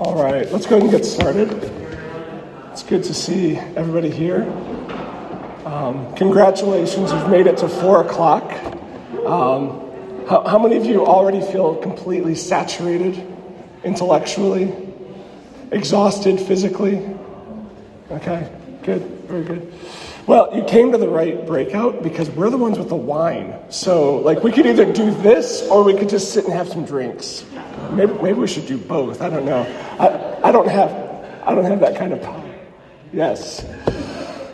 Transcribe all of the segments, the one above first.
All right, let's go ahead and get started. It's good to see everybody here. Um, congratulations, you've made it to four o'clock. Um, how, how many of you already feel completely saturated intellectually, exhausted physically? Okay, good, very good. Well, you came to the right breakout because we're the ones with the wine. So, like, we could either do this or we could just sit and have some drinks. Maybe, maybe we should do both. I don't know. I, I don't have I don't have that kind of power. Yes,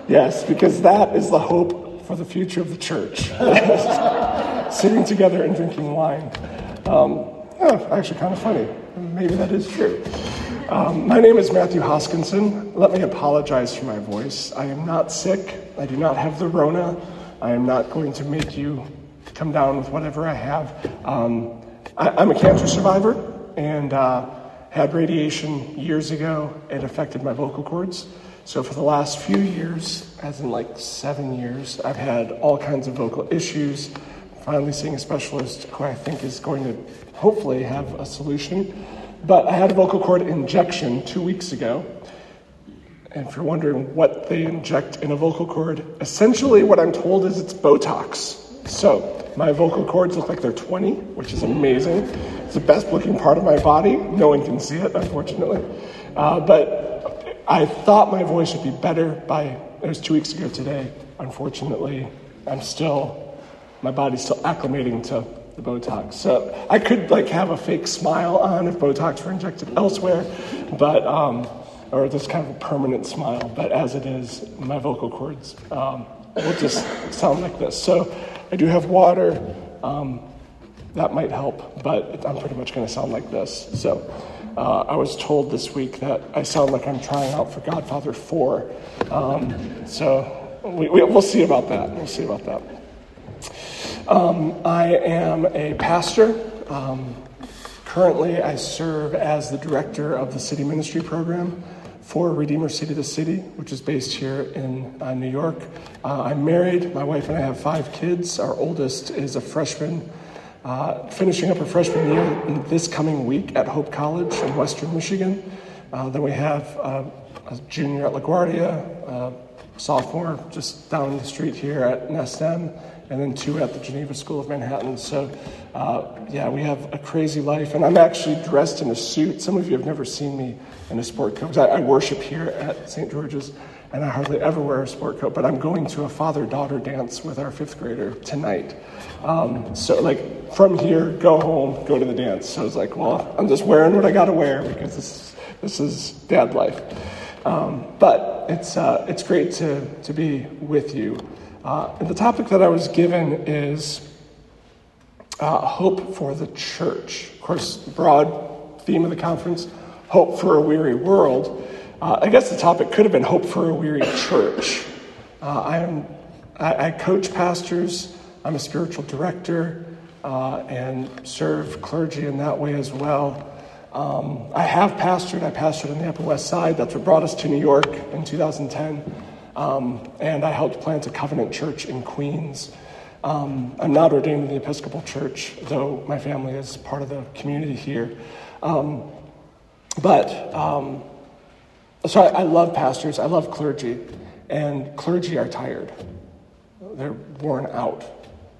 yes, because that is the hope for the future of the church. Sitting together and drinking wine. Um, oh, actually, kind of funny. Maybe that is true. Um, my name is Matthew Hoskinson. Let me apologize for my voice. I am not sick. I do not have the Rona. I am not going to make you come down with whatever I have. Um, I, am a cancer survivor and uh, had radiation years ago. It affected my vocal cords. So for the last few years, as in like seven years, I've had all kinds of vocal issues. Finally, seeing a specialist who I think is going to hopefully have a solution. But I had a vocal cord injection two weeks ago, and if you're wondering what they inject in a vocal cord, essentially what I'm told is it's Botox. So my vocal cords look like they're 20, which is amazing. It's the best looking part of my body. No one can see it, unfortunately. Uh, but I thought my voice would be better by, it was two weeks ago today. Unfortunately, I'm still, my body's still acclimating to the Botox. So I could like have a fake smile on if Botox were injected elsewhere, but um, or this kind of a permanent smile. But as it is, my vocal cords um, will just sound like this. So I do have water. Um, that might help, but I'm pretty much going to sound like this. So uh, I was told this week that I sound like I'm trying out for Godfather 4. Um, so we, we, we'll see about that. We'll see about that. Um, I am a pastor. Um, currently, I serve as the director of the city ministry program for Redeemer City to City, which is based here in uh, New York. Uh, I'm married. My wife and I have five kids. Our oldest is a freshman, uh, finishing up her freshman year this coming week at Hope College in Western Michigan. Uh, then we have uh, a junior at LaGuardia, sophomore just down the street here at NESM, and then two at the Geneva School of Manhattan. So, uh, yeah, we have a crazy life. And I'm actually dressed in a suit. Some of you have never seen me in a sport coat. I, I worship here at St. George's, and I hardly ever wear a sport coat, but I'm going to a father daughter dance with our fifth grader tonight. Um, so, like, from here, go home, go to the dance. So I was like, well, I'm just wearing what I got to wear because this, this is dad life. Um, but it's, uh, it's great to, to be with you. Uh, and the topic that I was given is uh, hope for the church. Of course, broad theme of the conference hope for a weary world. Uh, I guess the topic could have been hope for a weary church. Uh, I, am, I, I, coach pastors, I'm a spiritual director, uh, and serve clergy in that way as well. Um, I have pastored, I pastored on the Upper West Side. That's what brought us to New York in 2010. Um, and I helped plant a covenant church in Queens. Um, I'm not ordained in the Episcopal Church, though my family is part of the community here. Um, but, um, so I, I, love pastors, I love clergy, and clergy are tired. They're worn out.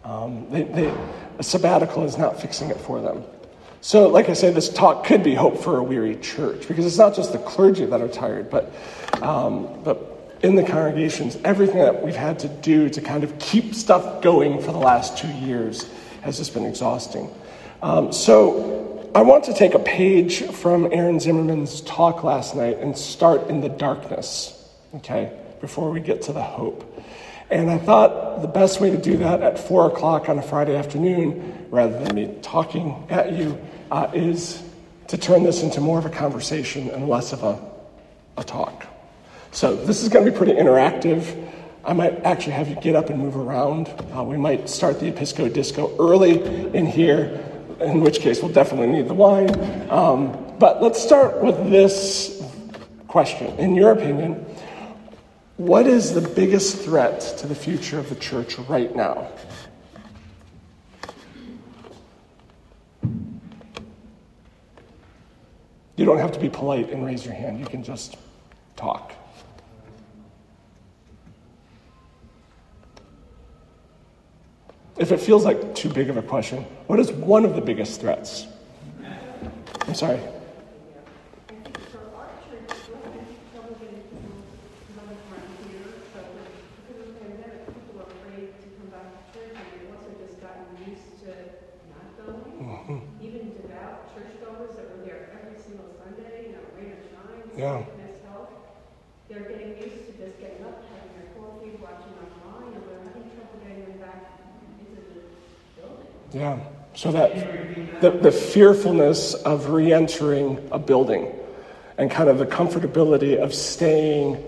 Um, they, they, a sabbatical is not fixing it for them. So, like I said, this talk could be hope for a weary church because it's not just the clergy that are tired, but, um, but in the congregations, everything that we've had to do to kind of keep stuff going for the last two years has just been exhausting. Um, so, I want to take a page from Aaron Zimmerman's talk last night and start in the darkness, okay, before we get to the hope. And I thought the best way to do that at 4 o'clock on a Friday afternoon, rather than me talking at you, uh, is to turn this into more of a conversation and less of a, a talk. So this is going to be pretty interactive. I might actually have you get up and move around. Uh, we might start the Episco Disco early in here in which case we'll definitely need the wine. Um, but let's start with this question. In your opinion, what is the biggest threat to the future of the church right now? You don't have to be polite and raise your hand, you can just talk. If it feels like too big of a question, what is one of the biggest threats? I'm sorry. Mm-hmm. Even devout churchgoers that were there every single Sunday, no rain or shine. Yeah. They're getting used to just getting up, having their coffee, watching online, and they're having trouble getting them back into the building. Yeah. So that the, the fearfulness of re-entering a building and kind of the comfortability of staying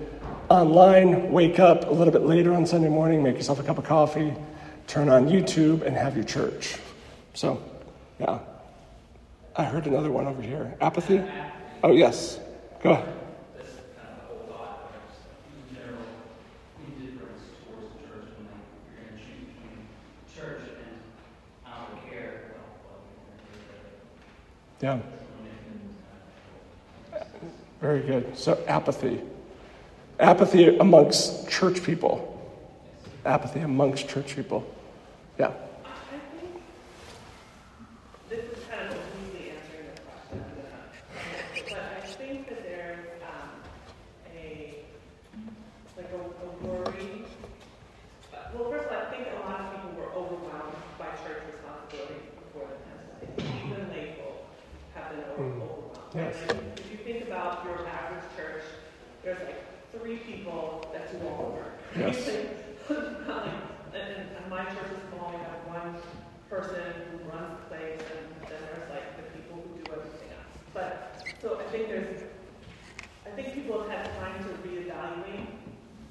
online, wake up a little bit later on Sunday morning, make yourself a cup of coffee, turn on YouTube, and have your church. So, yeah. I heard another one over here. Apathy? Oh, yes. Go ahead. Yeah. Very good. So, apathy. Apathy amongst church people. Apathy amongst church people. Yeah.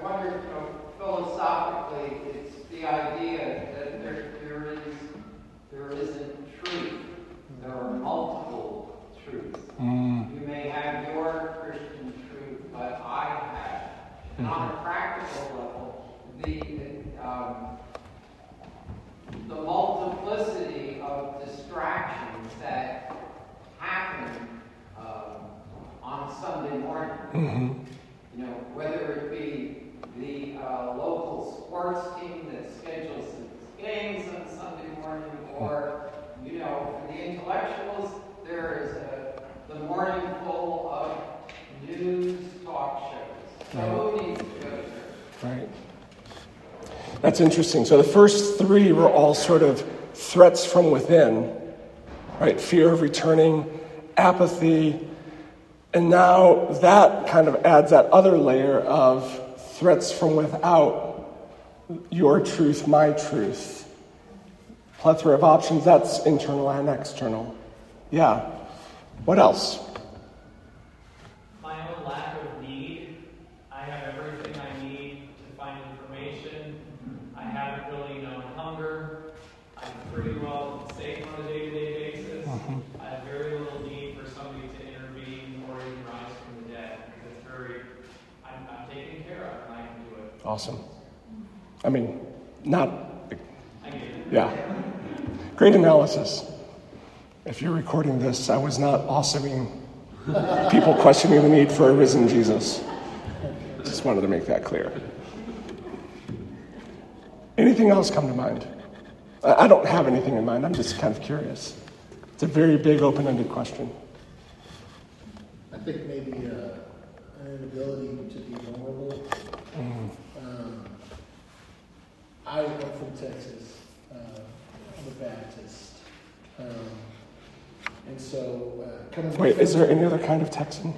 I, wonder, you know, philosophically, it's the idea that there, there, is, there isn't truth. There are multiple truths. Mm. You may have your Christian truth, but I have. And mm-hmm. on a practical level, the, um, the multiplicity of distractions that happen um, on Sunday morning. Mm-hmm. You know, whether it be the uh, local sports team that schedules its games on Sunday morning, or you know, for the intellectuals, there is a, the morning full of news talk shows. So who needs to go to church? Right. That's interesting. So the first three were all sort of threats from within, right? Fear of returning, apathy, and now that kind of adds that other layer of threats from without your truth, my truth. Plethora of options, that's internal and external. Yeah. What else? Awesome. I mean, not, yeah. Great analysis. If you're recording this, I was not awesoming people questioning the need for a risen Jesus. Just wanted to make that clear. Anything else come to mind? I don't have anything in mind. I'm just kind of curious. It's a very big, open ended question. I think maybe uh, an inability to be vulnerable. Mm. I am from Texas. Uh, I'm a Baptist. Um, and so, uh, coming. Wait, is there any other kind of Texan?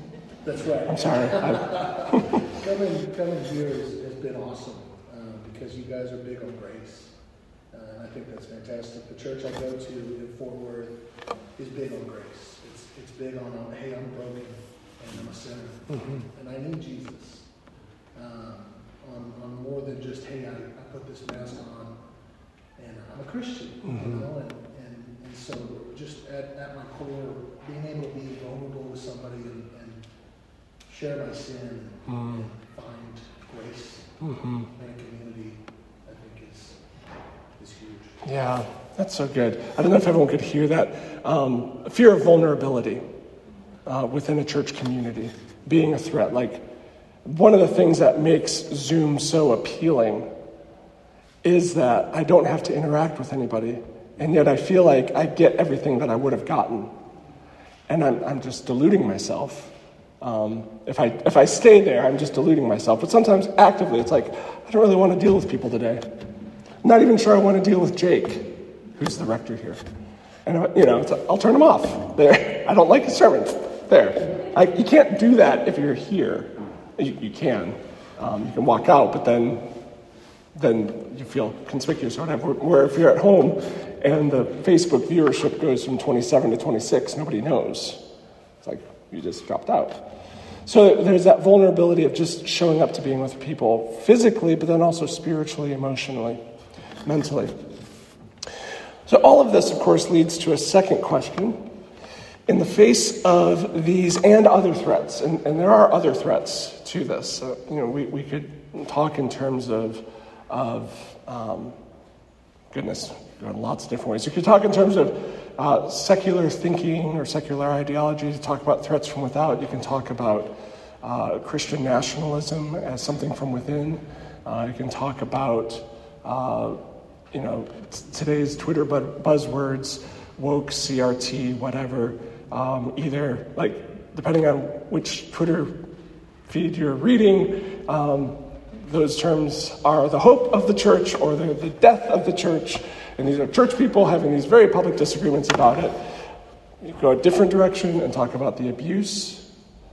That's right. I'm sorry. coming, coming here has, has been awesome um, because you guys are big on grace. Uh, and I think that's fantastic. The church I go to in Fort Worth is big on grace. It's, it's big on, on hey, I'm broken and I'm a sinner Mm-hmm. and I need Jesus. Um, on, on more than just hey, I, I put this mask on and I'm a Christian, Mhm. you know, and, and, and so just at, at my core, being able to be vulnerable with somebody and, and share my sin Mm. and find grace Mm-hmm. in a community, I think is is huge. Yeah, that's so good. I don't know if everyone could hear that. Um, fear of vulnerability uh, within a church community being a threat. Like, one of the things that makes Zoom so appealing is that I don't have to interact with anybody, and yet I feel like I get everything that I would have gotten. And I'm, I'm just deluding myself. Um, if, I, if I stay there, I'm just deluding myself. But sometimes actively, it's like, I don't really want to deal with people today. I'm not even sure I want to deal with Jake, who's the rector here. And, uh, you know, I'll turn him off. There. I don't like his sermon. There. I, you can't do that if you're here. You, you can. Um, you can walk out, but then, then you feel conspicuous or whatever. Where if you're at home and the Facebook viewership goes from 27 to 26, nobody knows. It's like you just dropped out. So there's that vulnerability of just showing up to being with people physically, but then also spiritually, emotionally, mentally. So all of this, of course, leads to a second question. In the face of these and other threats, and, and there are other threats to this, uh, you know, we, we could talk in terms of, of um, goodness, go in lots of different ways. You could talk in terms of uh, secular thinking or secular ideology, to talk about threats from without. You can talk about uh, Christian nationalism as something from within. Uh, you can talk about, uh, you know, t- today's Twitter bu- buzzwords, woke, CRT, whatever. Um, either, like, depending on which Twitter feed you're reading, um, those terms are the hope of the church or they're the death of the church. And these are church people having these very public disagreements about it. You go a different direction and talk about the abuse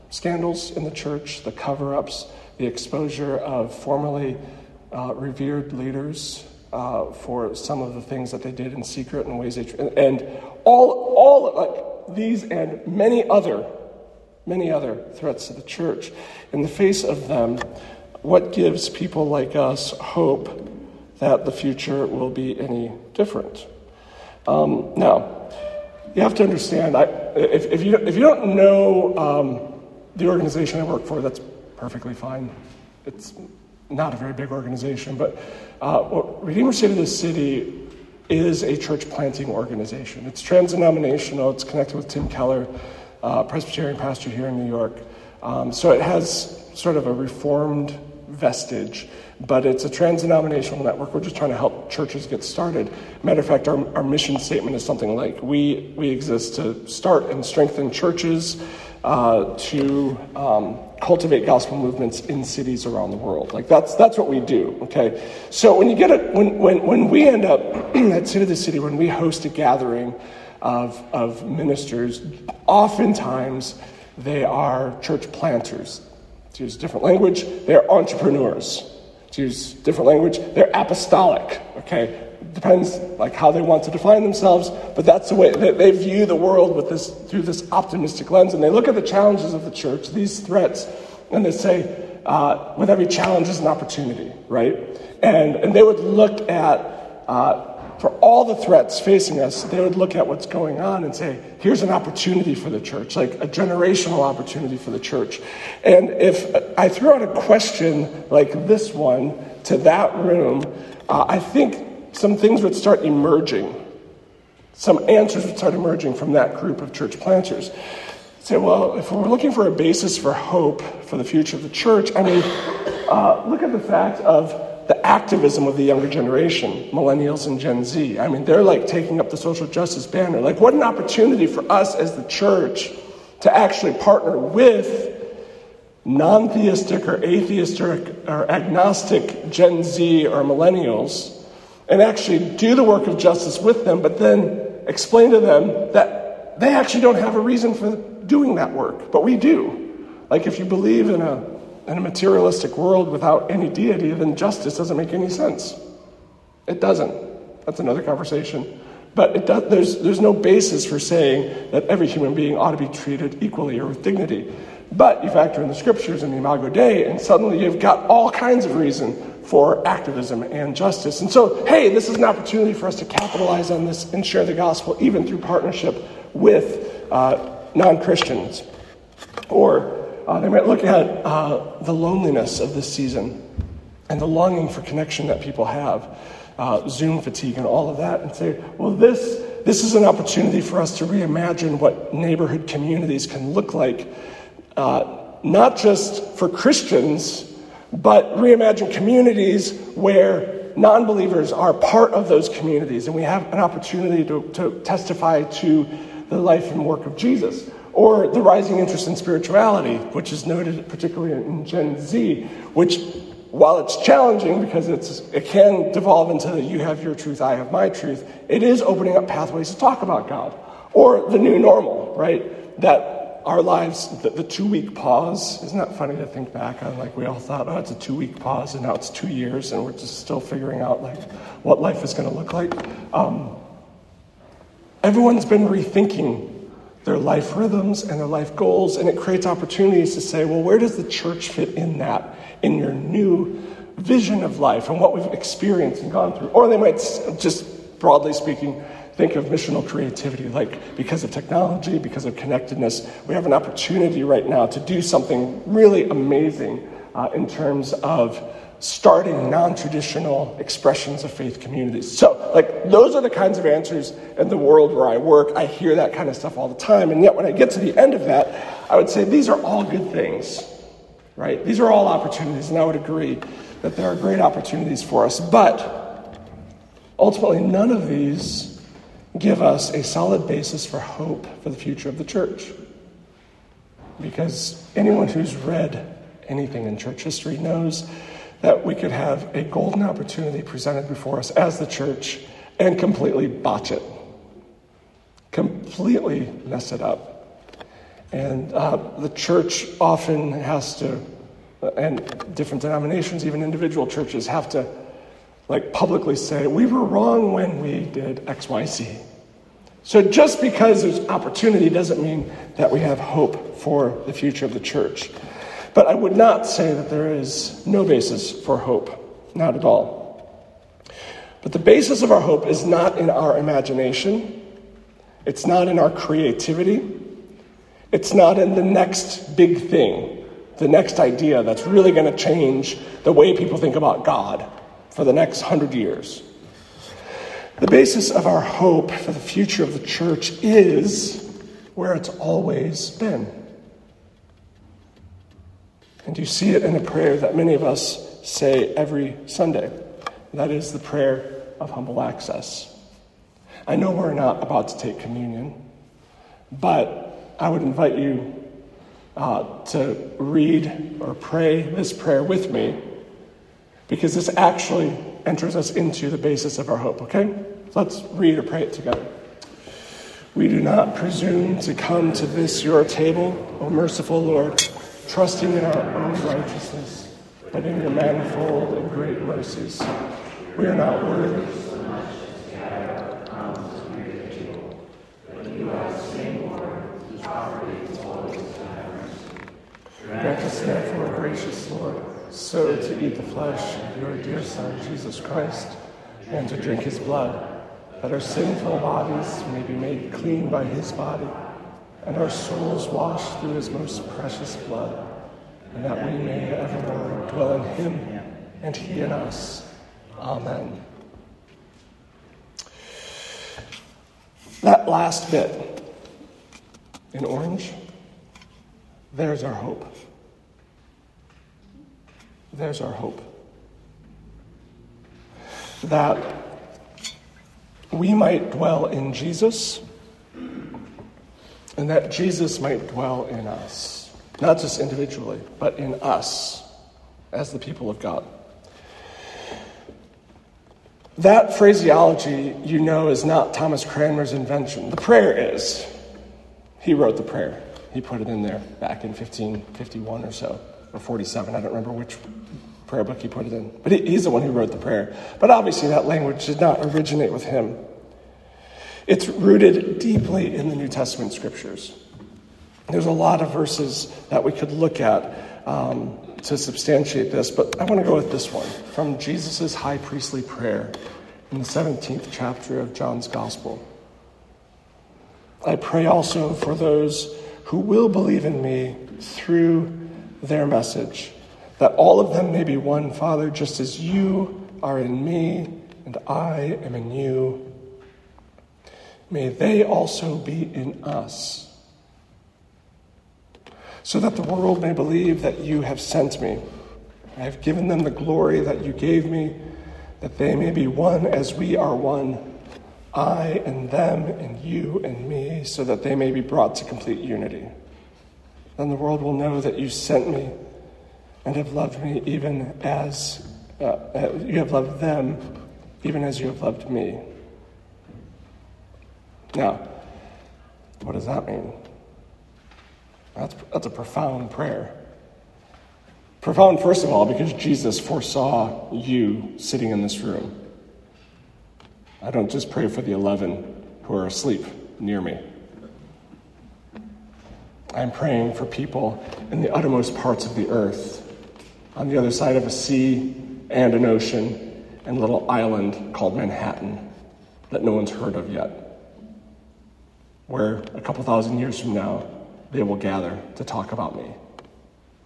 scandals in the church, the cover ups, the exposure of formerly uh, revered leaders uh, for some of the things that they did in secret and ways they. And, and all, all like these and many other, many other threats to the church. In the face of them, what gives people like us hope that the future will be any different? Um, now, you have to understand, I, if, if, you, if you don't know um, the organization I work for, that's perfectly fine. It's not a very big organization, but uh, Redeemer City to City is a church planting organization. It's trans-denominational. It's connected with Tim Keller, uh, Presbyterian pastor here in New York. Um, so it has sort of a reformed vestige, but it's a trans-denominational network. We're just trying to help churches get started. Matter of fact, our, our mission statement is something like we, we exist to start and strengthen churches, uh, to um, cultivate gospel movements in cities around the world. Like that's that's what we do. Okay, so when you get it, when when when we end up at City to City, when we host a gathering of of ministers, oftentimes they are church planters. To use different language, they're entrepreneurs. To use different language, they're apostolic. Okay, depends like how they want to define themselves, but that's the way that they view the world with this through this optimistic lens, and they look at the challenges of the church, these threats, and they say, uh, with every challenge is an opportunity, right? And and they would look at uh, for all the threats facing us, they would look at what's going on and say, here's an opportunity for the church, like a generational opportunity for the church. And if I threw out a question like this one to that room, uh, I think some things would start emerging. Some answers would start emerging from that group of church planters. Say, well, if we're looking for a basis for hope for the future of the church, I mean, uh, look at the fact of the activism of the younger generation, millennials and Gen Z. I mean, they're like taking up the social justice banner. Like, what an opportunity for us as the church to actually partner with non theistic or atheistic or agnostic Gen Z or millennials and actually do the work of justice with them, but then explain to them that they actually don't have a reason for doing that work, but we do. Like, if you believe in a, in a materialistic world without any deity, then justice doesn't make any sense. It doesn't. That's another conversation. But does, there's, there's no basis for saying that every human being ought to be treated equally or with dignity. But you factor in the scriptures and the Imago Dei, and suddenly you've got all kinds of reason for activism and justice. And so, hey, this is an opportunity for us to capitalize on this and share the gospel, even through partnership with uh, non Christians. Or uh, they might look at uh, the loneliness of this season and the longing for connection that people have, uh, Zoom fatigue and all of that, and say, well, this, this is an opportunity for us to reimagine what neighborhood communities can look like, uh, not just for Christians, but reimagine communities where non believers are part of those communities, and we have an opportunity to, to testify to the life and work of Jesus or the rising interest in spirituality, which is noted particularly in Gen Z, which while it's challenging because it's, it can devolve into you have your truth, I have my truth, it is opening up pathways to talk about God. Or the new normal, right? That our lives, the, the two week pause, isn't that funny to think back on? Like we all thought, oh, it's a two week pause, and now it's two years, and we're just still figuring out like what life is going to look like. Um, everyone's been rethinking their life rhythms and their life goals, and it creates opportunities to say, well, where does the church fit in that, in your new vision of life and what we've experienced and gone through? Or they might just, broadly speaking, think of missional creativity, like because of technology, because of connectedness, we have an opportunity right now to do something really amazing uh, in terms of starting non traditional expressions of faith communities. So, like, those are the kinds of answers in the world where I work. I hear that kind of stuff all the time. And yet, when I get to the end of that, I would say these are all good things, right? These are all opportunities. And I would agree that there are great opportunities for us. But ultimately, none of these give us a solid basis for hope for the future of the church. Because anyone who's read anything in church history knows that we could have a golden opportunity presented before us as the church and completely botch it, completely mess it up. And uh, the church often has to, and different denominations, even individual churches, have to like publicly say, we were wrong when we did X, Y, Z. So just because there's opportunity doesn't mean that we have hope for the future of the church. But I would not say that there is no basis for hope, not at all. But the basis of our hope is not in our imagination, it's not in our creativity, it's not in the next big thing, the next idea that's really going to change the way people think about God for the next hundred years. The basis of our hope for the future of the church is where it's always been. And you see it in a prayer that many of us say every Sunday. That is the prayer of humble access. I know we're not about to take communion, but I would invite you uh, to read or pray this prayer with me because this actually enters us into the basis of our hope, okay? Let's read or pray it together. We do not presume to come to this your table, O merciful Lord trusting in our own righteousness, but in your manifold and great mercies. We are not worthy. Grant us therefore, gracious Lord, so to eat the flesh of your dear Son, Jesus Christ, and to drink his blood, that our sinful bodies may be made clean by his body and our souls washed through his most precious blood, and that we may evermore dwell in him and he in us. Amen. That last bit in orange, there's our hope. There's our hope. That we might dwell in Jesus and that Jesus might dwell in us, not just individually, but in us as the people of God. That phraseology, you know, is not Thomas Cranmer's invention. The prayer is. He wrote the prayer. He put it in there back in 1551 or so, or 47. I don't remember which prayer book he put it in. But he's the one who wrote the prayer. But obviously, that language did not originate with him. It's rooted deeply in the New Testament scriptures. There's a lot of verses that we could look at um, to substantiate this, but I want to go with this one from Jesus' high priestly prayer in the 17th chapter of John's Gospel. I pray also for those who will believe in me through their message, that all of them may be one, Father, just as you are in me and I am in you. May they also be in us, so that the world may believe that you have sent me. I have given them the glory that you gave me, that they may be one as we are one, I and them and you and me, so that they may be brought to complete unity. Then the world will know that you sent me and have loved me even as uh, uh, you have loved them, even as you have loved me. Now, what does that mean? That's, that's a profound prayer. Profound, first of all, because Jesus foresaw you sitting in this room. I don't just pray for the 11 who are asleep near me. I'm praying for people in the uttermost parts of the earth, on the other side of a sea and an ocean, and a little island called Manhattan that no one's heard of yet, where a couple thousand years from now they will gather to talk about me.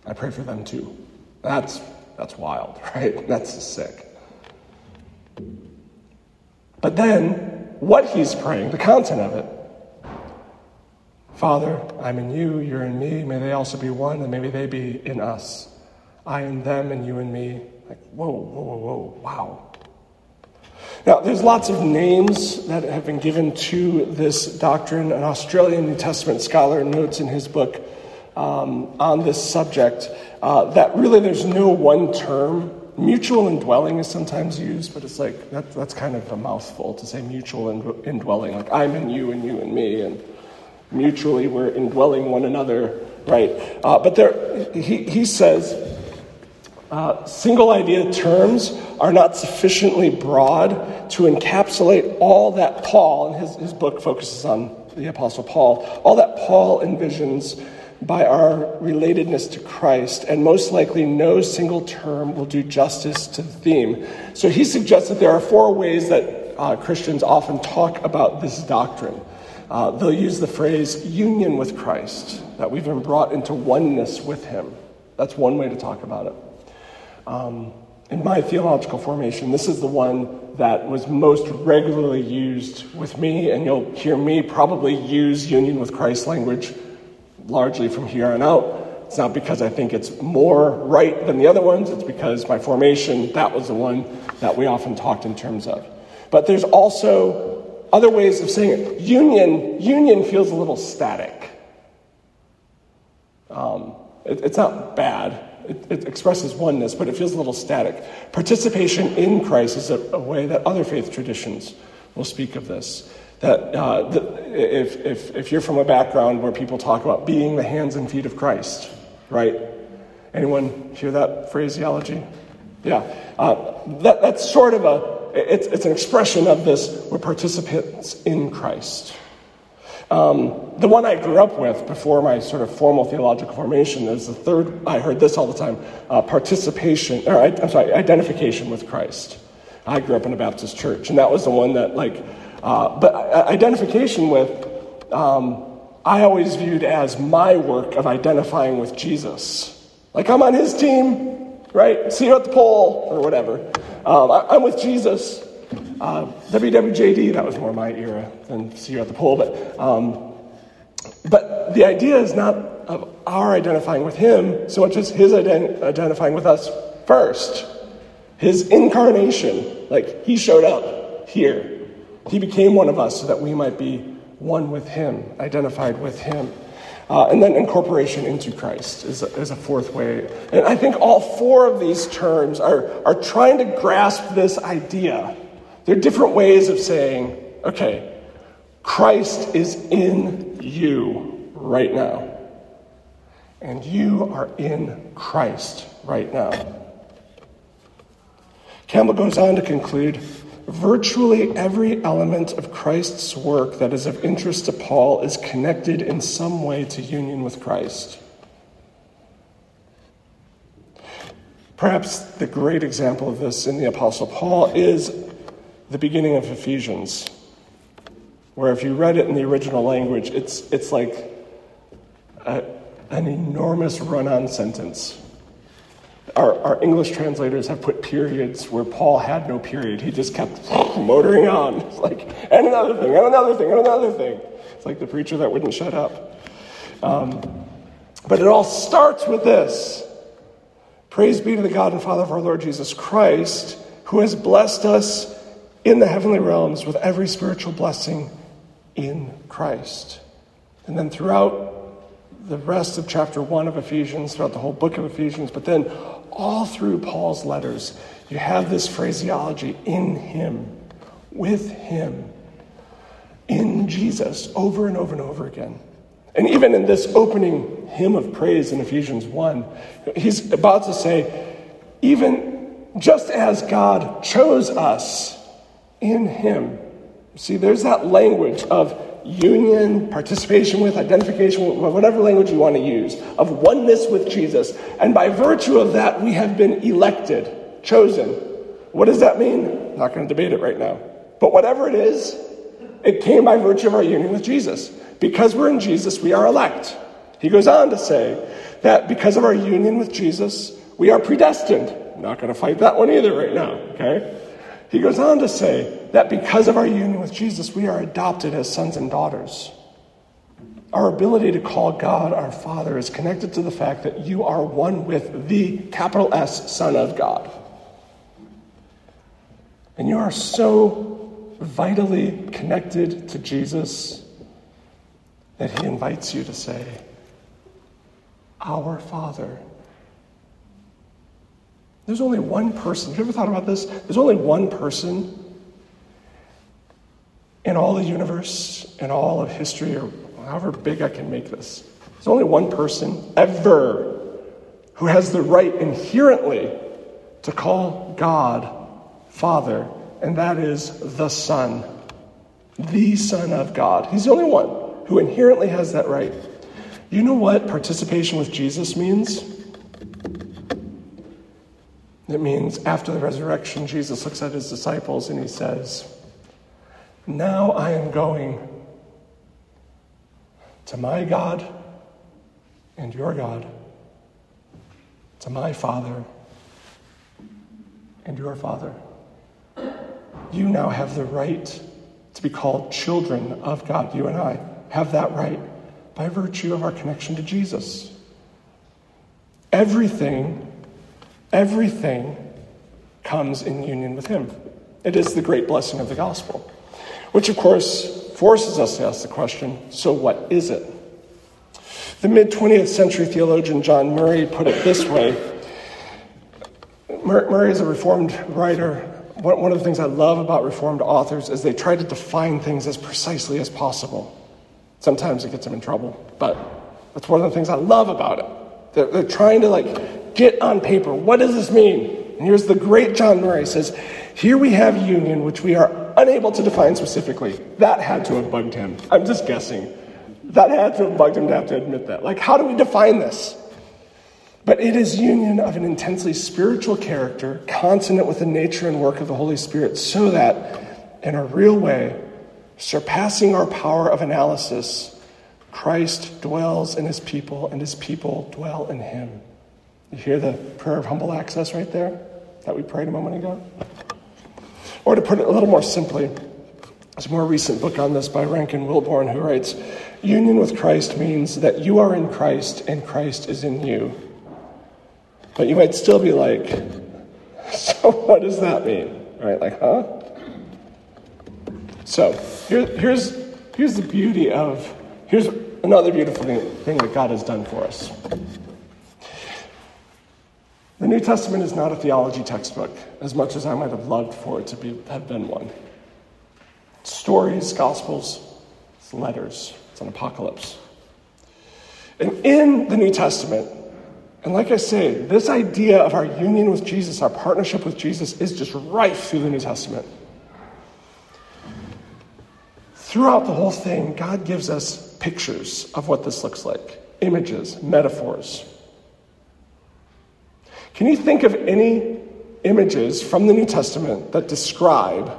I pray for them too. That's, that's wild, right? That's sick. But then, what he's praying, the content of it, Father, I'm in you, you're in me. May they also be one, and maybe they be in us. I in them, and you in me. Like, whoa, whoa, whoa, whoa, wow. Now, there's lots of names that have been given to this doctrine. An Australian New Testament scholar notes in his book um, on this subject uh, that really there's no one term. Mutual indwelling is sometimes used, but it's like that, that's kind of a mouthful to say mutual indwelling. Like I'm in you and you in me, and mutually we're indwelling one another, right? Uh, but there, he, he says uh, single idea terms are not sufficiently broad to encapsulate all that Paul, and his, his book focuses on the Apostle Paul, all that Paul envisions by our relatedness to Christ, and most likely no single term will do justice to the theme. So he suggests that there are four ways that uh, Christians often talk about this doctrine. Uh, they'll use the phrase union with Christ, that we've been brought into oneness with him. That's one way to talk about it. Um, in my theological formation, this is the one that was most regularly used with me, and you'll hear me probably use union with Christ language largely from here on out. It's not because I think it's more right than the other ones, it's because my formation, that was the one that we often talked in terms of. But there's also other ways of saying it. Union, union feels a little static. Um, it, it's not bad. It, it, expresses oneness, but it feels a little static. Participation in Christ is a, a way that other faith traditions will speak of this. That, uh, if, if, if you're from a background where people talk about being the hands and feet of Christ, right? Anyone hear that phraseology? Yeah. Uh, that, that's sort of a, it's, it's an expression of this we're participants in Christ. Um, the one I grew up with before my sort of formal theological formation is the third, I heard this all the time uh, participation, or I, I'm sorry, identification with Christ. I grew up in a Baptist church, and that was the one that, like, uh, but identification with, um, I always viewed as my work of identifying with Jesus. Like, I'm on his team, right? See you at the pole, or whatever. Um, I, am with Jesus. Uh, WWJD, that was more my era than See You at the Pole. But, um, but the idea is not of our identifying with Him so much as His ident- identifying with us first. His incarnation, like He showed up here. He became one of us so that we might be one with Him, identified with Him. Uh, and then incorporation into Christ is a, is a fourth way. And I think all four of these terms are, are trying to grasp this idea. They're different ways of saying, okay, Christ is in you right now. And you are in Christ right now. Campbell goes on to conclude virtually every element of Christ's work that is of interest to Paul is connected in some way to union with Christ. Perhaps the great example of this in the Apostle Paul is the beginning of Ephesians, where if you read it in the original language, it's, it's like a, an enormous run on sentence. Our, our English translators have put periods where Paul had no period. He just kept motoring on. It's like, and another thing, and another thing, and another thing. It's like the preacher that wouldn't shut up. Um, but it all starts with this Praise be to the God and Father of our Lord Jesus Christ, who has blessed us in the heavenly realms with every spiritual blessing in Christ. And then throughout the rest of chapter 1 of Ephesians, throughout the whole book of Ephesians, but then all through Paul's letters, you have this phraseology in Him, with Him, in Jesus, over and over and over again. And even in this opening hymn of praise in Ephesians 1, he's about to say, even just as God chose us in Him. See, there's that language of union, participation with, identification with, whatever language you want to use, of oneness with Jesus. And by virtue of that, we have been elected, chosen. What does that mean? Not going to debate it right now. But whatever it is, it came by virtue of our union with Jesus. Because we're in Jesus, we are elect. He goes on to say that because of our union with Jesus, we are predestined. Not going to fight that one either right now, okay? He goes on to say that because of our union with Jesus, we are adopted as sons and daughters. Our ability to call God our Father is connected to the fact that you are one with the capital S Son of God. And you are so vitally connected to Jesus that he invites you to say, Our Father. There's only one person. Have you ever thought about this? There's only one person in all the universe, in all of history, or however big I can make this. There's only one person ever who has the right inherently to call God Father, and that is the Son, the Son of God. He's the only one who inherently has that right. You know what participation with Jesus means? It means after the resurrection, Jesus looks at his disciples and he says, Now I am going to my God and your God, to my Father and your Father. You now have the right to be called children of God, you and I have that right by virtue of our connection to Jesus. Everything, everything comes in union with Him. It is the great blessing of the gospel, which of course forces us to ask the question so what is it? The mid 20th century theologian John Murray put it this way Murray is a Reformed writer. One of the things I love about Reformed authors is they try to define things as precisely as possible. Sometimes it gets them in trouble, but that's one of the things I love about it. They're, they're trying to like get on paper. What does this mean? And here's the great John Murray says, here we have union, which we are unable to define specifically. That had to have bugged him. I'm just guessing. That had to have bugged him to have to admit that. Like, how do we define this? But it is union of an intensely spiritual character, consonant with the nature and work of the Holy Spirit, so that, in a real way, surpassing our power of analysis, Christ dwells in his people, and his people dwell in him. You hear the prayer of humble access right there that we prayed a moment ago? Or to put it a little more simply, there's a more recent book on this by Rankin Wilbourne who writes Union with Christ means that you are in Christ and Christ is in you. But you might still be like, so what does that mean? Right? Like, huh? So here, here's, here's the beauty of, here's another beautiful thing, thing that God has done for us. The New Testament is not a theology textbook, as much as I might have loved for it to be, have been one. stories, gospels, it's letters, it's an apocalypse. And in the New Testament, and like I say, this idea of our union with Jesus, our partnership with Jesus, is just rife through the New Testament. throughout the whole thing, God gives us pictures of what this looks like images, metaphors. Can you think of any images from the New Testament that describe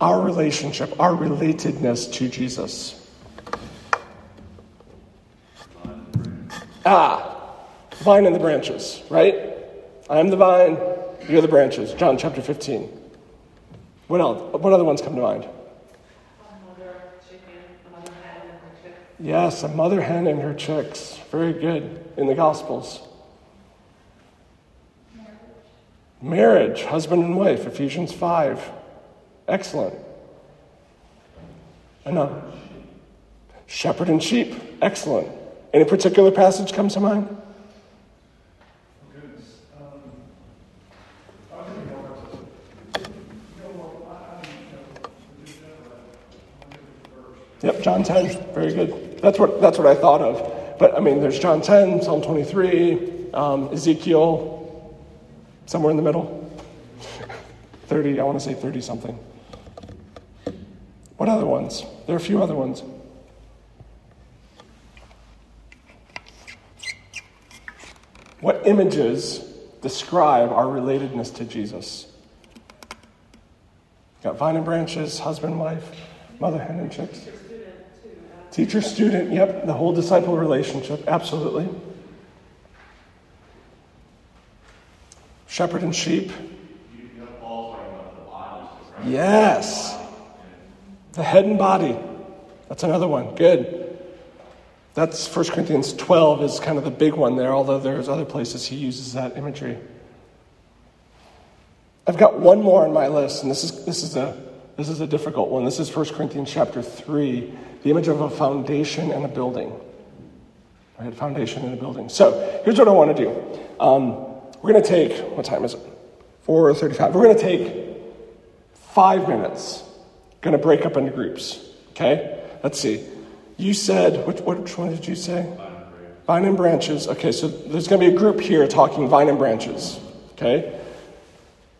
our relationship, our relatedness to Jesus? Ah, vine and the branches, right? I am the vine, you're the branches. John chapter 15. What else? What other ones come to mind? Yes, a mother hen and her chicks. Very good in the Gospels. Marriage, husband and wife, Ephesians 5. Excellent. Another. Shepherd and sheep. Excellent. Any particular passage comes to mind? Yep, John 10. Very good. That's what, that's what I thought of. But I mean, there's John 10, Psalm 23, um, Ezekiel, somewhere in the middle. 30, I want to say 30 something. What other ones? There are a few other ones. What images describe our relatedness to Jesus? Got vine and branches, husband, wife, mother hen and chicks. Teacher student, yep, the whole disciple relationship, absolutely. Shepherd and sheep. Yes. The head and body. That's another one. Good. That's 1 Corinthians 12 is kind of the big one there, although there's other places he uses that imagery. I've got one more on my list, and this is, this is, a, this is a difficult one. This is 1 Corinthians chapter 3, the image of a foundation and a building. Right, a foundation and a building. So here's what I want to do. Um, we're going to take, what time is it? 4.35. We're going to take five minutes. Going to break up into groups. Okay? Let's see. You said, which, which one did you say? Vine and branches. Okay, so there's going to be a group here talking vine and branches. Okay?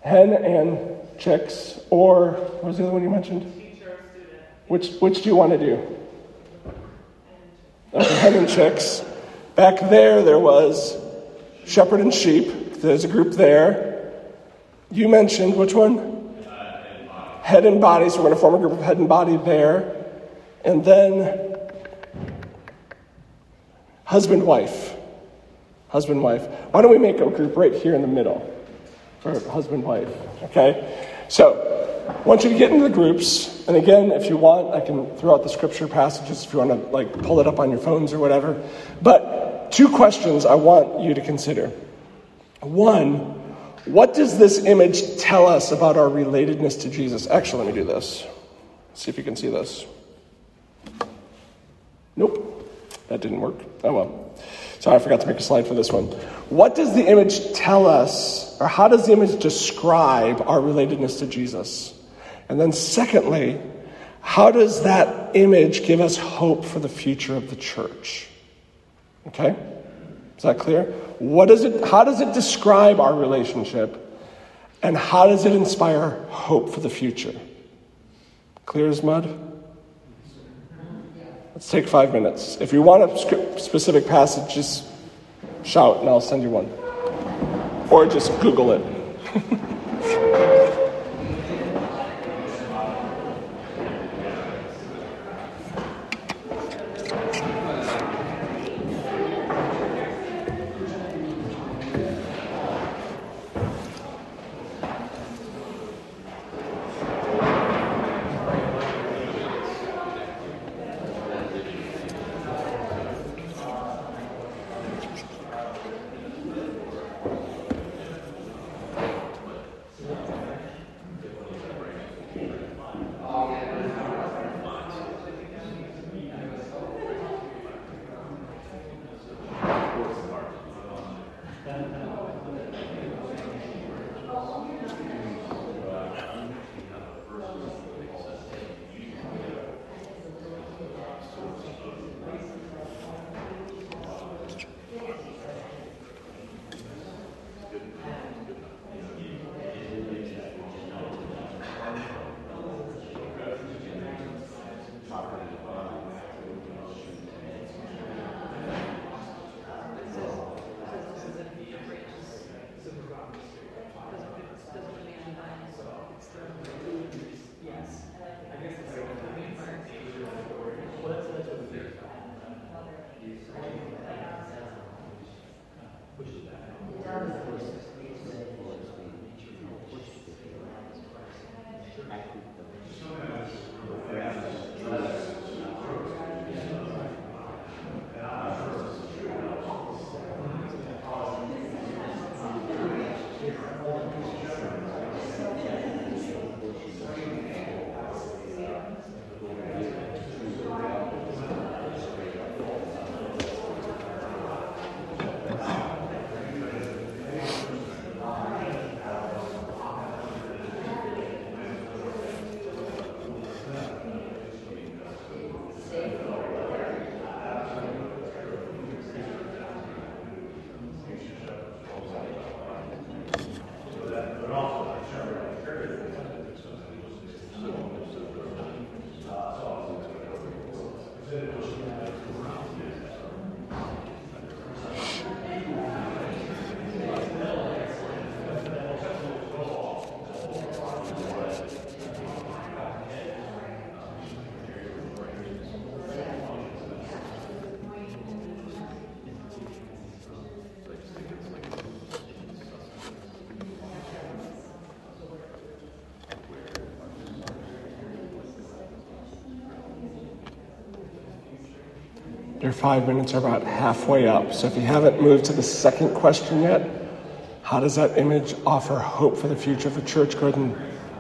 Hen and chicks, or what was the other one you mentioned? Teacher, student. Which, which do you want to do? Okay, hen and chicks. Back there, there was shepherd and sheep. There's a group there. You mentioned which one? Head and body. So we're going to form a group of head and body there. And then husband, wife. Husband, wife. Why don't we make a group right here in the middle for husband, wife? Okay? So, I want you to get into the groups. And again, if you want, I can throw out the scripture passages if you want to like pull it up on your phones or whatever. But two questions I want you to consider. One, what does this image tell us about our relatedness to Jesus? Actually, let me do this. See if you can see this. Nope. That didn't work. Oh well. Sorry, I forgot to make a slide for this one. What does the image tell us, or how does the image describe our relatedness to Jesus? And then, secondly, how does that image give us hope for the future of the church? Okay? Is that clear? What does it, how does it describe our relationship? And how does it inspire hope for the future? Clear as mud? Let's take five minutes. If you want a specific passage, just shout and I'll send you one. Or just Google it. Your five minutes are about halfway up. So if you haven't moved to the second question yet, how does that image offer hope for the future of the church? Ahead and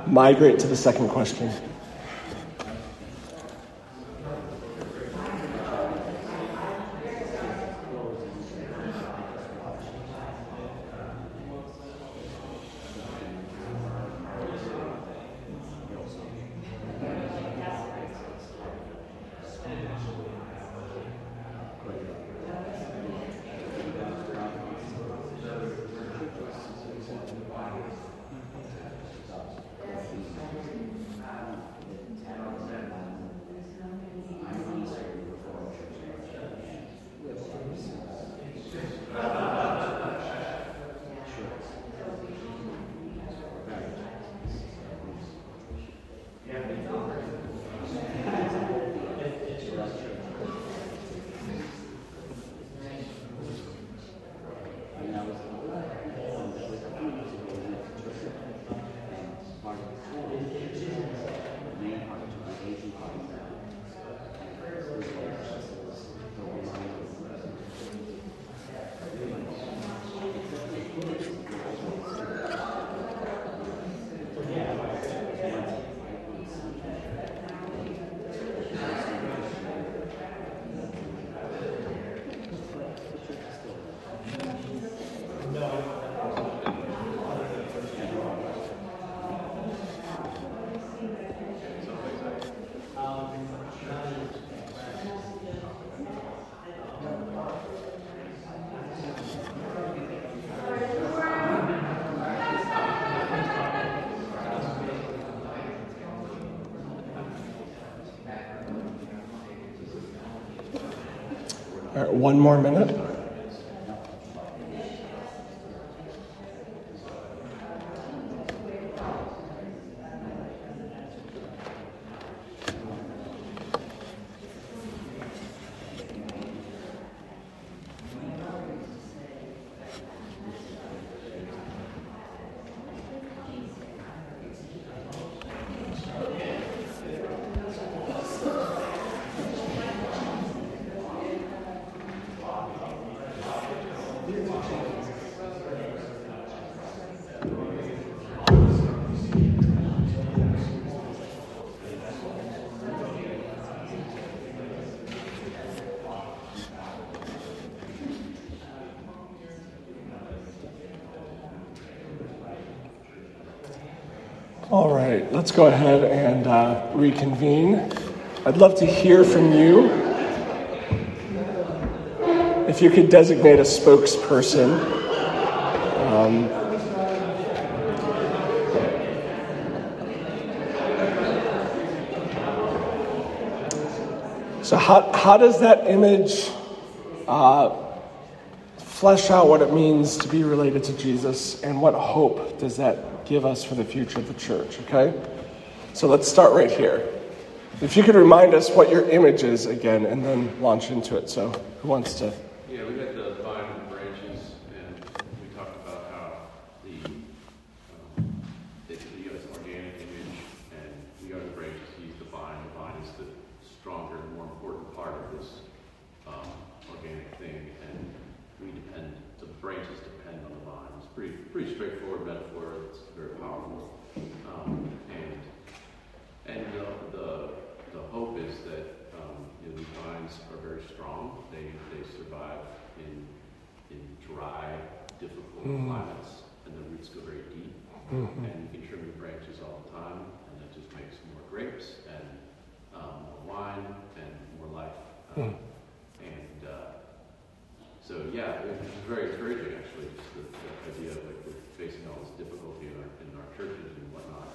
migrate to the second question. One more minute. All right, let's go ahead and uh, reconvene. I'd love to hear from you. If you could designate a spokesperson. Um, so, how, how does that image uh, flesh out what it means to be related to Jesus and what hope does that give us for the future of the church, okay? So let's start right here. If you could remind us what your image is again and then launch into it. So, who wants to? Yeah, we got the vine and branches, and we talked about how the, um, the, the US organic image and the other branches use the vine. The vine is the stronger, more important part of this um, organic thing, and we depend, the branches depend on the vine. It's pretty, pretty straightforward metaphor. It's very powerful. Um, and and the, the, the hope is that um, you know, these vines are very strong. They, they survive in, in dry, difficult Mm. climates, and the roots go very deep. Mhm. And you can trim the branches all the time, and it just makes more grapes and um, more wine and more life. Um, Mm. And uh, so, yeah, it- it's very encouraging, actually, just the, the idea of like we're facing all this difficulty in our, in our churches and whatnot.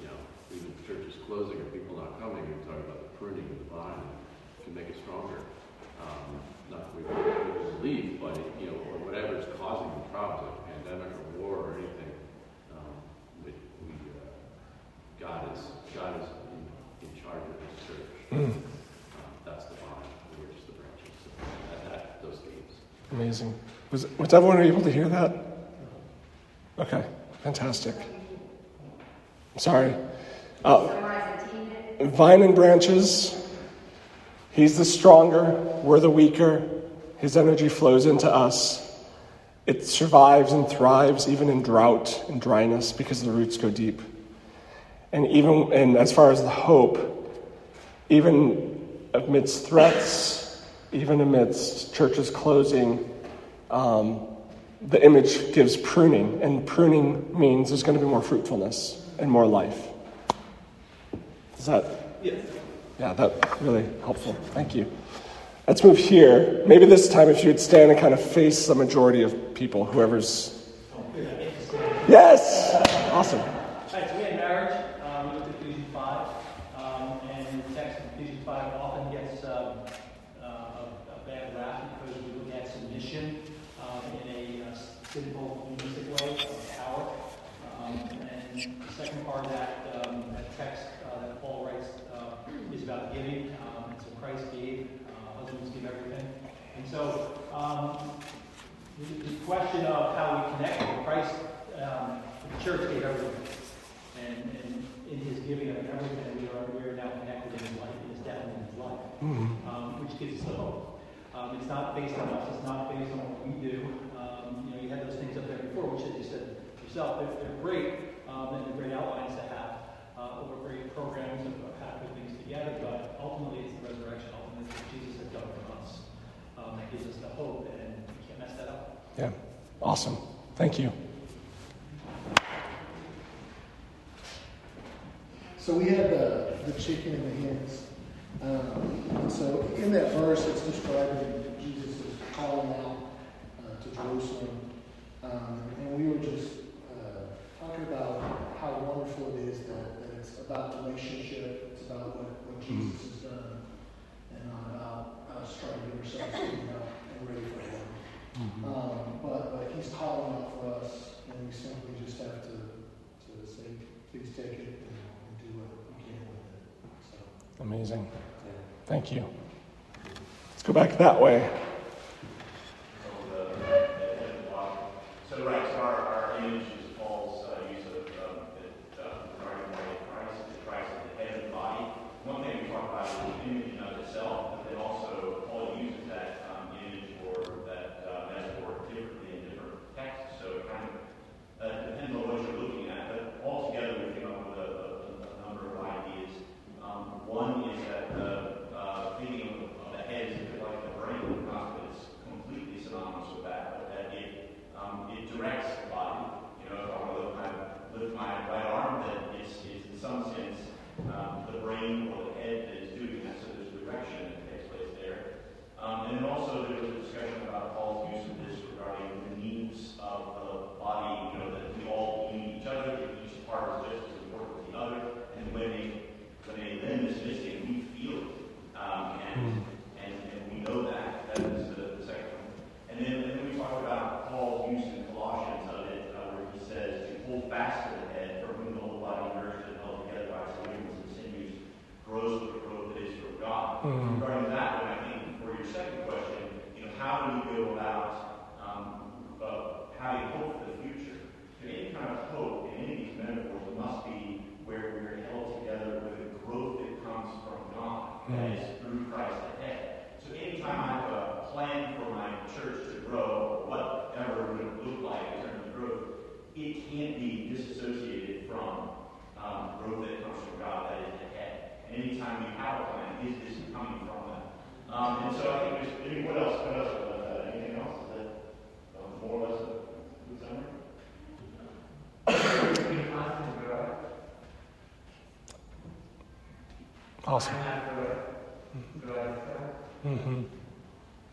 You know, even churches closing or people not coming, you're talking about the pruning of the vine can make it stronger. Um, not that we want people to leave, but you know, or whatever is causing the problems, like pandemic or war or anything. Um, we, we uh, God is God is in, in charge of His church. Mm. Um, that's the vine, we're just the branches. So that, that, those gates. Amazing. Was, was everyone able to hear that? Okay, fantastic. Sorry. Uh, vine and branches, He's the stronger, we're the weaker. His energy flows into us. It survives and thrives even in drought and dryness because the roots go deep. And even and as far as the hope, even amidst threats, even amidst churches closing, um, the image gives pruning, and pruning means there's going to be more fruitfulness and more life. Is that? Yes. Yeah, that really helpful. Thank you. Let's move here. Maybe this time, if you would stand and kind of face the majority of people, whoever's. Yes! Awesome. Hi, so we had marriage. Um, we looked at Ephesians 5. Um, and the text of Ephesians 5 often gets um, uh, a, a bad rap because we look at submission um, in a uh, sinful, humanistic way, of power. Um, and the second part of that, um, that text uh, that Paul writes uh, is about giving. Um, and so Christ gave, uh, husbands give everything. And so um, the, the question of how we connect with Christ, um, the church gave everything. And, and in his giving of everything, we are, we are now connected in his life, in his death and in his life, um, which gives us the hope. Um, it's not based on us, it's not based on what we do. Um, you know, you had those things up there before, which as you said yourself, they're, they're great, um, and they're great outlines to have, uh, or great programs of, of how to put things together, but ultimately it's the resurrection, ultimately it's what Jesus has done for us. Um, that gives us the hope, and we can't mess that up. Yeah, awesome. Thank you. So we had the, the chicken and the hens. Um, and so in that verse, it's describing Jesus is calling out uh, to Jerusalem. Um, and we were just talking about how wonderful it is that, that it's about relationship, it's about what, what Jesus has done, and not about us trying to get ourselves cleaned up and ready for Him. Um, but, but He's calling out for us, and we simply just have to, to say, please take it and, and do what we can with it. So, Amazing. Thank you. Let's go back that way. So right, so our, our image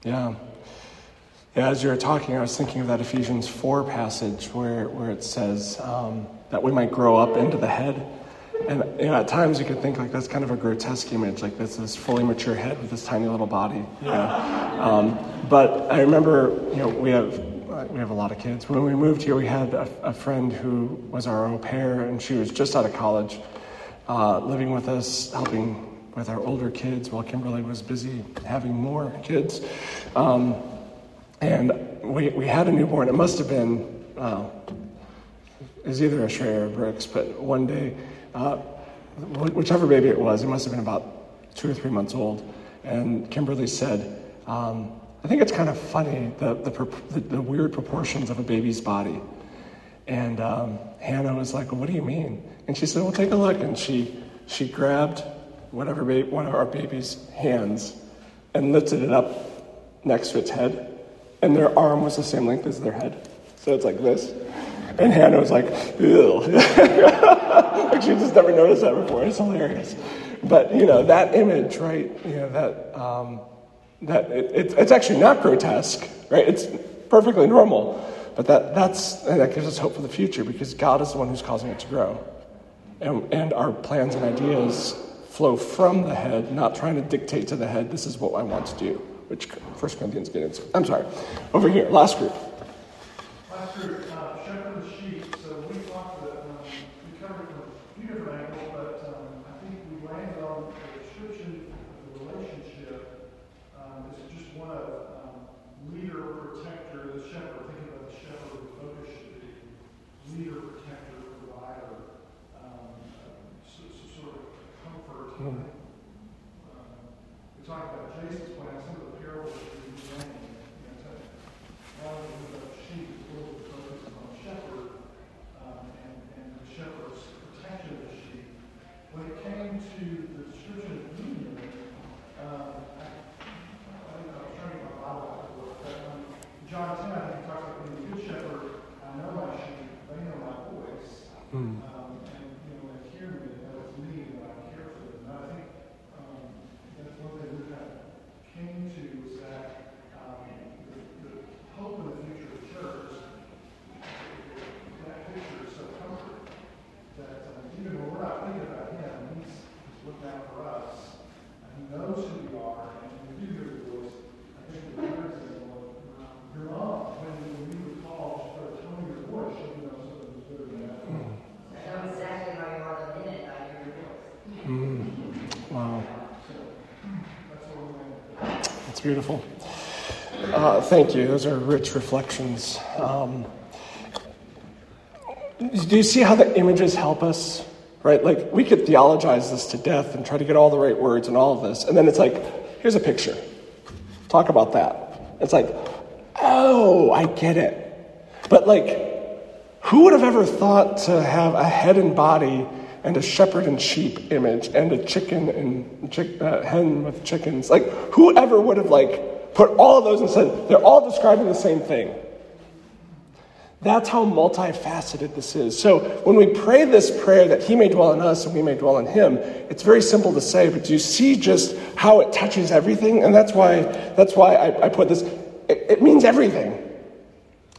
Yeah. Yeah, as you were talking, I was thinking of that Ephesians 4 passage where, where it says um, that we might grow up into the head. And you know, at times you could think like that's kind of a grotesque image, like this this fully mature head with this tiny little body. Know? um, but I remember, you know, we have we have a lot of kids. When we moved here, we had a, a friend who was our au pair, and she was just out of college, uh, living with us, helping with our older kids, while Kimberly was busy having more kids. Um, and we, we had a newborn. It must have been, uh, it was either a Shreya or a Brooks, but one day, uh, whichever baby it was, it must have been about two or three months old. And Kimberly said, um, I think it's kind of funny, the, the, the, weird proportions of a baby's body. And um, Hannah was like, well, What do you mean? And she said, Well, take a look. And she, she grabbed whatever ba- one of our baby's hands and lifted it up next to its head. And their arm was the same length as their head. So it's like this. And Hannah was like, Ew. like she just never noticed that before. It's hilarious. But, you know, that image, right? You know, that, um, that it, it, it's actually not grotesque, right? It's perfectly normal. But that, that's, that gives us hope for the future because God is the one who's causing it to grow. And, and our plans and ideas flow from the head, not trying to dictate to the head, this is what I want to do, which First Corinthians get into. I'm sorry. Over here, last group. Last group, uh, shepherd and sheep. So we talked that um, we covered it from a few different angles, but um, I think we landed on the description of the relationship. Um, it's just one of um, leader, protector, the shepherd. Think about the shepherd, the focus should be leader, protector, provider, um, so, so sort of comfort. Mhm. Um, we talked about Jason's plan, some of the parables that we ran. You know, to- now that we look at sheep, it's really focused on the shepherd um, and, and the shepherd's protection of the sheep. When it came to the description of union, um, I, I think I was trying to get my Bible out to work, but um, John 10, I think he talks about being a good shepherd. I know my sheep, they know my voice. Hmm. Um, and, you know, they hear me, they know it's me, and I care for them. And I think, um, that's one thing we kind of came to was that, um, the, the hope in the future of the church, that picture is so comforting, that, um, even when we're not thinking about him, he's, he's looking out for us, and he knows who we are, and when we do hear his voice, I think the parents say, well, your mom, when, when we would call, she started telling your voice, she knows something was good or bad. I know exactly how you are the minute I hear your voice. Mm. Wow. That's what we're That's beautiful. Uh, thank you. Those are rich reflections. Um, do you see how the images help us? Right? Like, we could theologize this to death and try to get all the right words and all of this. And then it's like, here's a picture. Talk about that. It's like, oh, I get it. But, like, who would have ever thought to have a head and body and a shepherd and sheep image and a chicken and chick, uh, hen with chickens? Like, whoever would have like put all of those and said they're all describing the same thing? That's how multifaceted this is. So when we pray this prayer that He may dwell in us and we may dwell in Him, it's very simple to say, but do you see just how it touches everything? And that's why that's why I, I put this. It, it means everything.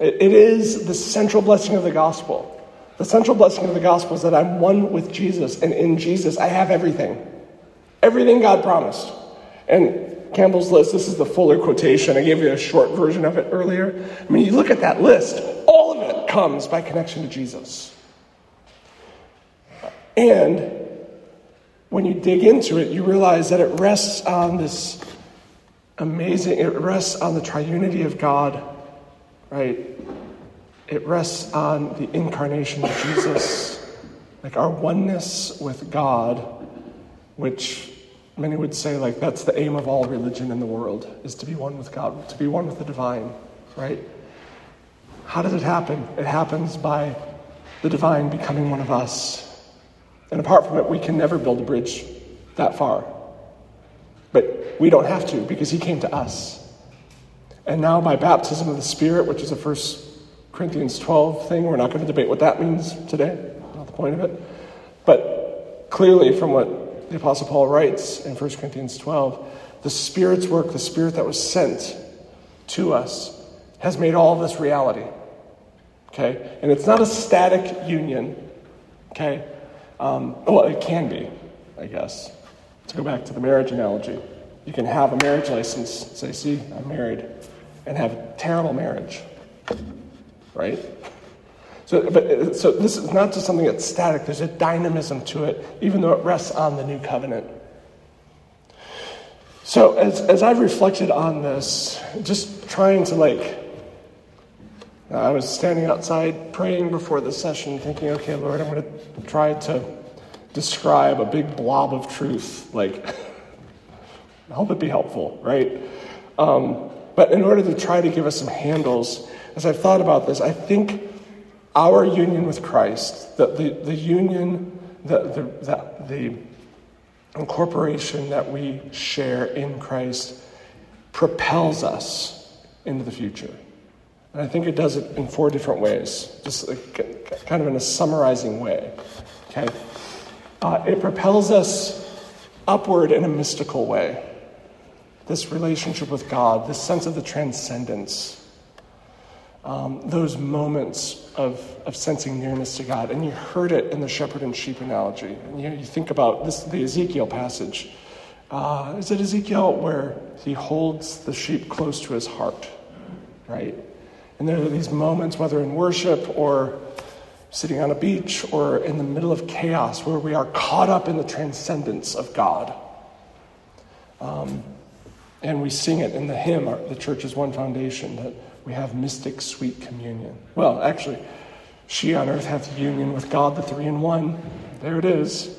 It, it is the central blessing of the gospel. The central blessing of the gospel is that I'm one with Jesus, and in Jesus I have everything. Everything God promised. And Campbell's list, this is the fuller quotation. I gave you a short version of it earlier. I mean, you look at that list, all of it comes by connection to Jesus. And when you dig into it, you realize that it rests on this amazing, it rests on the triunity of God, right? It rests on the incarnation of Jesus, like our oneness with God, which many would say like that's the aim of all religion in the world is to be one with God, to be one with the divine, right? How does it happen? It happens by the divine becoming one of us. And apart from it, we can never build a bridge that far. But we don't have to because he came to us. And now by baptism of the Spirit, which is a first Corinthians 12 thing, we're not going to debate what that means today, not the point of it. But clearly from what the Apostle Paul writes in 1 Corinthians 12, the Spirit's work, the Spirit that was sent to us, has made all this reality. Okay? And it's not a static union. Okay? Um, well, it can be, I guess. To go back to the marriage analogy, you can have a marriage license, say, see, I'm married, and have a terrible marriage. Right? So, but, so this is not just something that's static, there's a dynamism to it, even though it rests on the new covenant. So as, as I've reflected on this, just trying to like, I was standing outside praying before the session, thinking, okay, Lord, I'm going to try to describe a big blob of truth, like I hope it'd be helpful, right? Um, but in order to try to give us some handles, as I've thought about this, I think our union with Christ, the, the, the union, the, the, the, the incorporation that we share in Christ, propels us into the future. And I think it does it in four different ways, just like, kind of in a summarizing way. Okay? Uh, it propels us upward in a mystical way. This relationship with God, this sense of the transcendence, um, those moments of, of sensing nearness to God. And you heard it in the shepherd and sheep analogy. And you, you think about this, the Ezekiel passage. Uh, is it Ezekiel where he holds the sheep close to his heart, right? And there are these moments, whether in worship or sitting on a beach or in the middle of chaos, where we are caught up in the transcendence of God. Um, and we sing it in the hymn, the is one foundation, that we have mystic sweet communion. Well, actually, she on earth hath union with God, the three in one. There it is.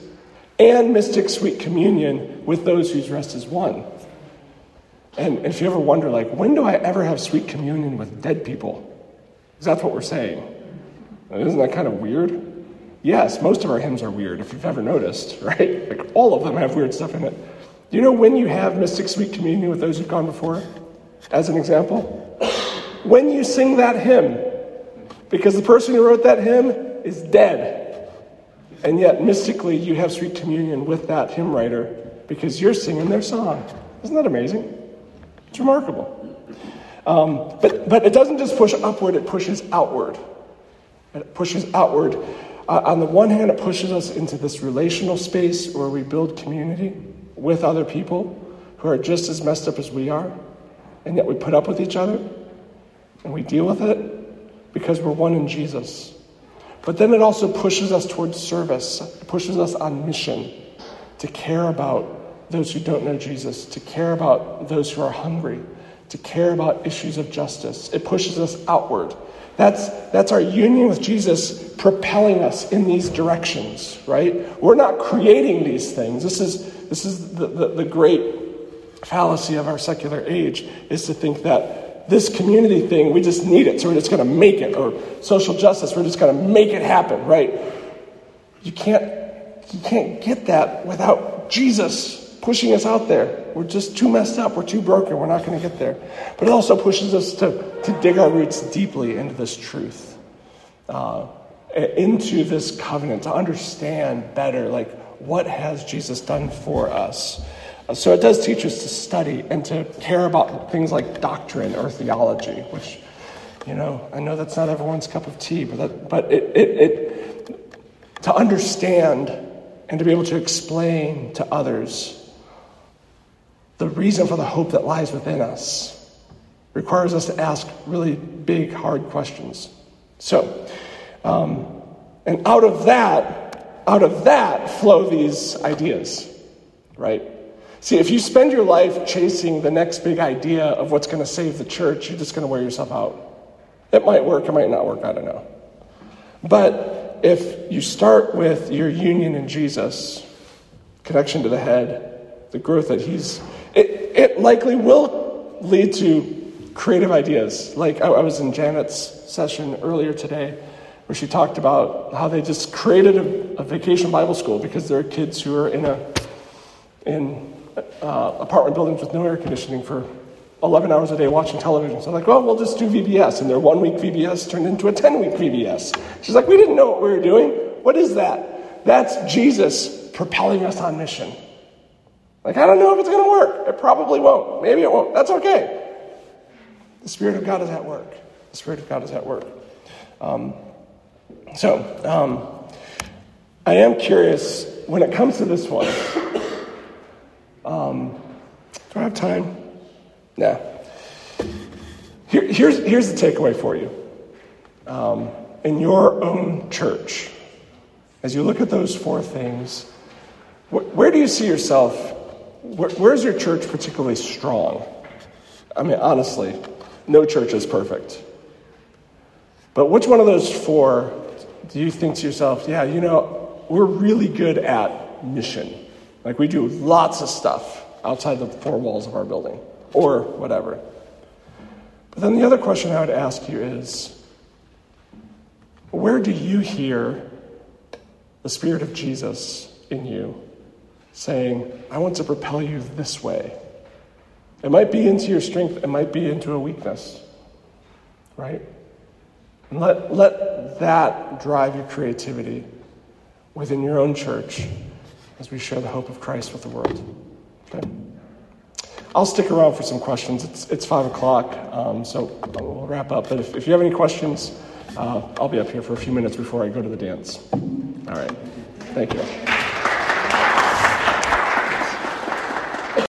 And mystic sweet communion with those whose rest is won. And if you ever wonder, like, when do I ever have sweet communion with dead people? Because that's what we're saying. Isn't that kind of weird? Yes, most of our hymns are weird, if you've ever noticed, right? Like, all of them have weird stuff in it. Do you know when you have mystic sweet communion with those who've gone before? As an example, when you sing that hymn, because the person who wrote that hymn is dead. And yet, mystically, you have sweet communion with that hymn writer because you're singing their song. Isn't that amazing? It's remarkable. Um, but, but it doesn't just push upward, it pushes outward. It pushes outward. Uh, on the one hand, it pushes us into this relational space where we build community with other people who are just as messed up as we are, and yet we put up with each other and we deal with it because we're one in Jesus. But then it also pushes us towards service, it pushes us on mission to care about those who don't know Jesus, to care about those who are hungry, to care about issues of justice. It pushes us outward. That's, that's our union with Jesus propelling us in these directions, right? We're not creating these things. This is, this is the, the, the great fallacy of our secular age, is to think that this community thing, we just need it, so we're just going to make it, or social justice, we're just going to make it happen, right? You can't, you can't get that without Jesus pushing us out there. We're just too messed up. We're too broken. We're not going to get there. But it also pushes us to, to dig our roots deeply into this truth, uh, into this covenant, to understand better, like, what has Jesus done for us? So it does teach us to study and to care about things like doctrine or theology, which, you know, I know that's not everyone's cup of tea, but, that, but it, it, it, to understand and to be able to explain to others the reason for the hope that lies within us requires us to ask really big, hard questions. So, um, and out of that, out of that flow these ideas, right? See, if you spend your life chasing the next big idea of what's going to save the church, you're just going to wear yourself out. It might work, it might not work, I don't know. But if you start with your union in Jesus, connection to the head, the growth that He's it, it likely will lead to creative ideas. Like I, I was in Janet's session earlier today where she talked about how they just created a, a vacation Bible school because there are kids who are in a in uh, apartment buildings with no air conditioning for 11 hours a day watching television. So I'm like, well, we'll just do VBS. And their one week VBS turned into a 10 week VBS. She's like, we didn't know what we were doing. What is that? That's Jesus propelling us on mission. Like, I don't know if it's going to work. It probably won't. Maybe it won't. That's okay. The Spirit of God is at work. The Spirit of God is at work. Um, so, um, I am curious when it comes to this one. Um, do I have time? Yeah. Here, here's, here's the takeaway for you. Um, in your own church, as you look at those four things, wh- where do you see yourself where, where's your church particularly strong? I mean, honestly, no church is perfect. But which one of those four do you think to yourself, yeah, you know, we're really good at mission? Like we do lots of stuff. outside the four walls of our building or whatever. But then the other question I would ask you is where do you hear the Spirit of Jesus in you saying, I want to propel you this way? It might be into your strength, it might be into a weakness, right? And let, let that drive your creativity within your own church as we share the hope of Christ with the world. Okay? I'll stick around for some questions. It's, it's 5 o'clock, um, so we'll wrap up. But if, if you have any questions, uh, I'll be up here for a few minutes before I go to the dance. All right. Thank you.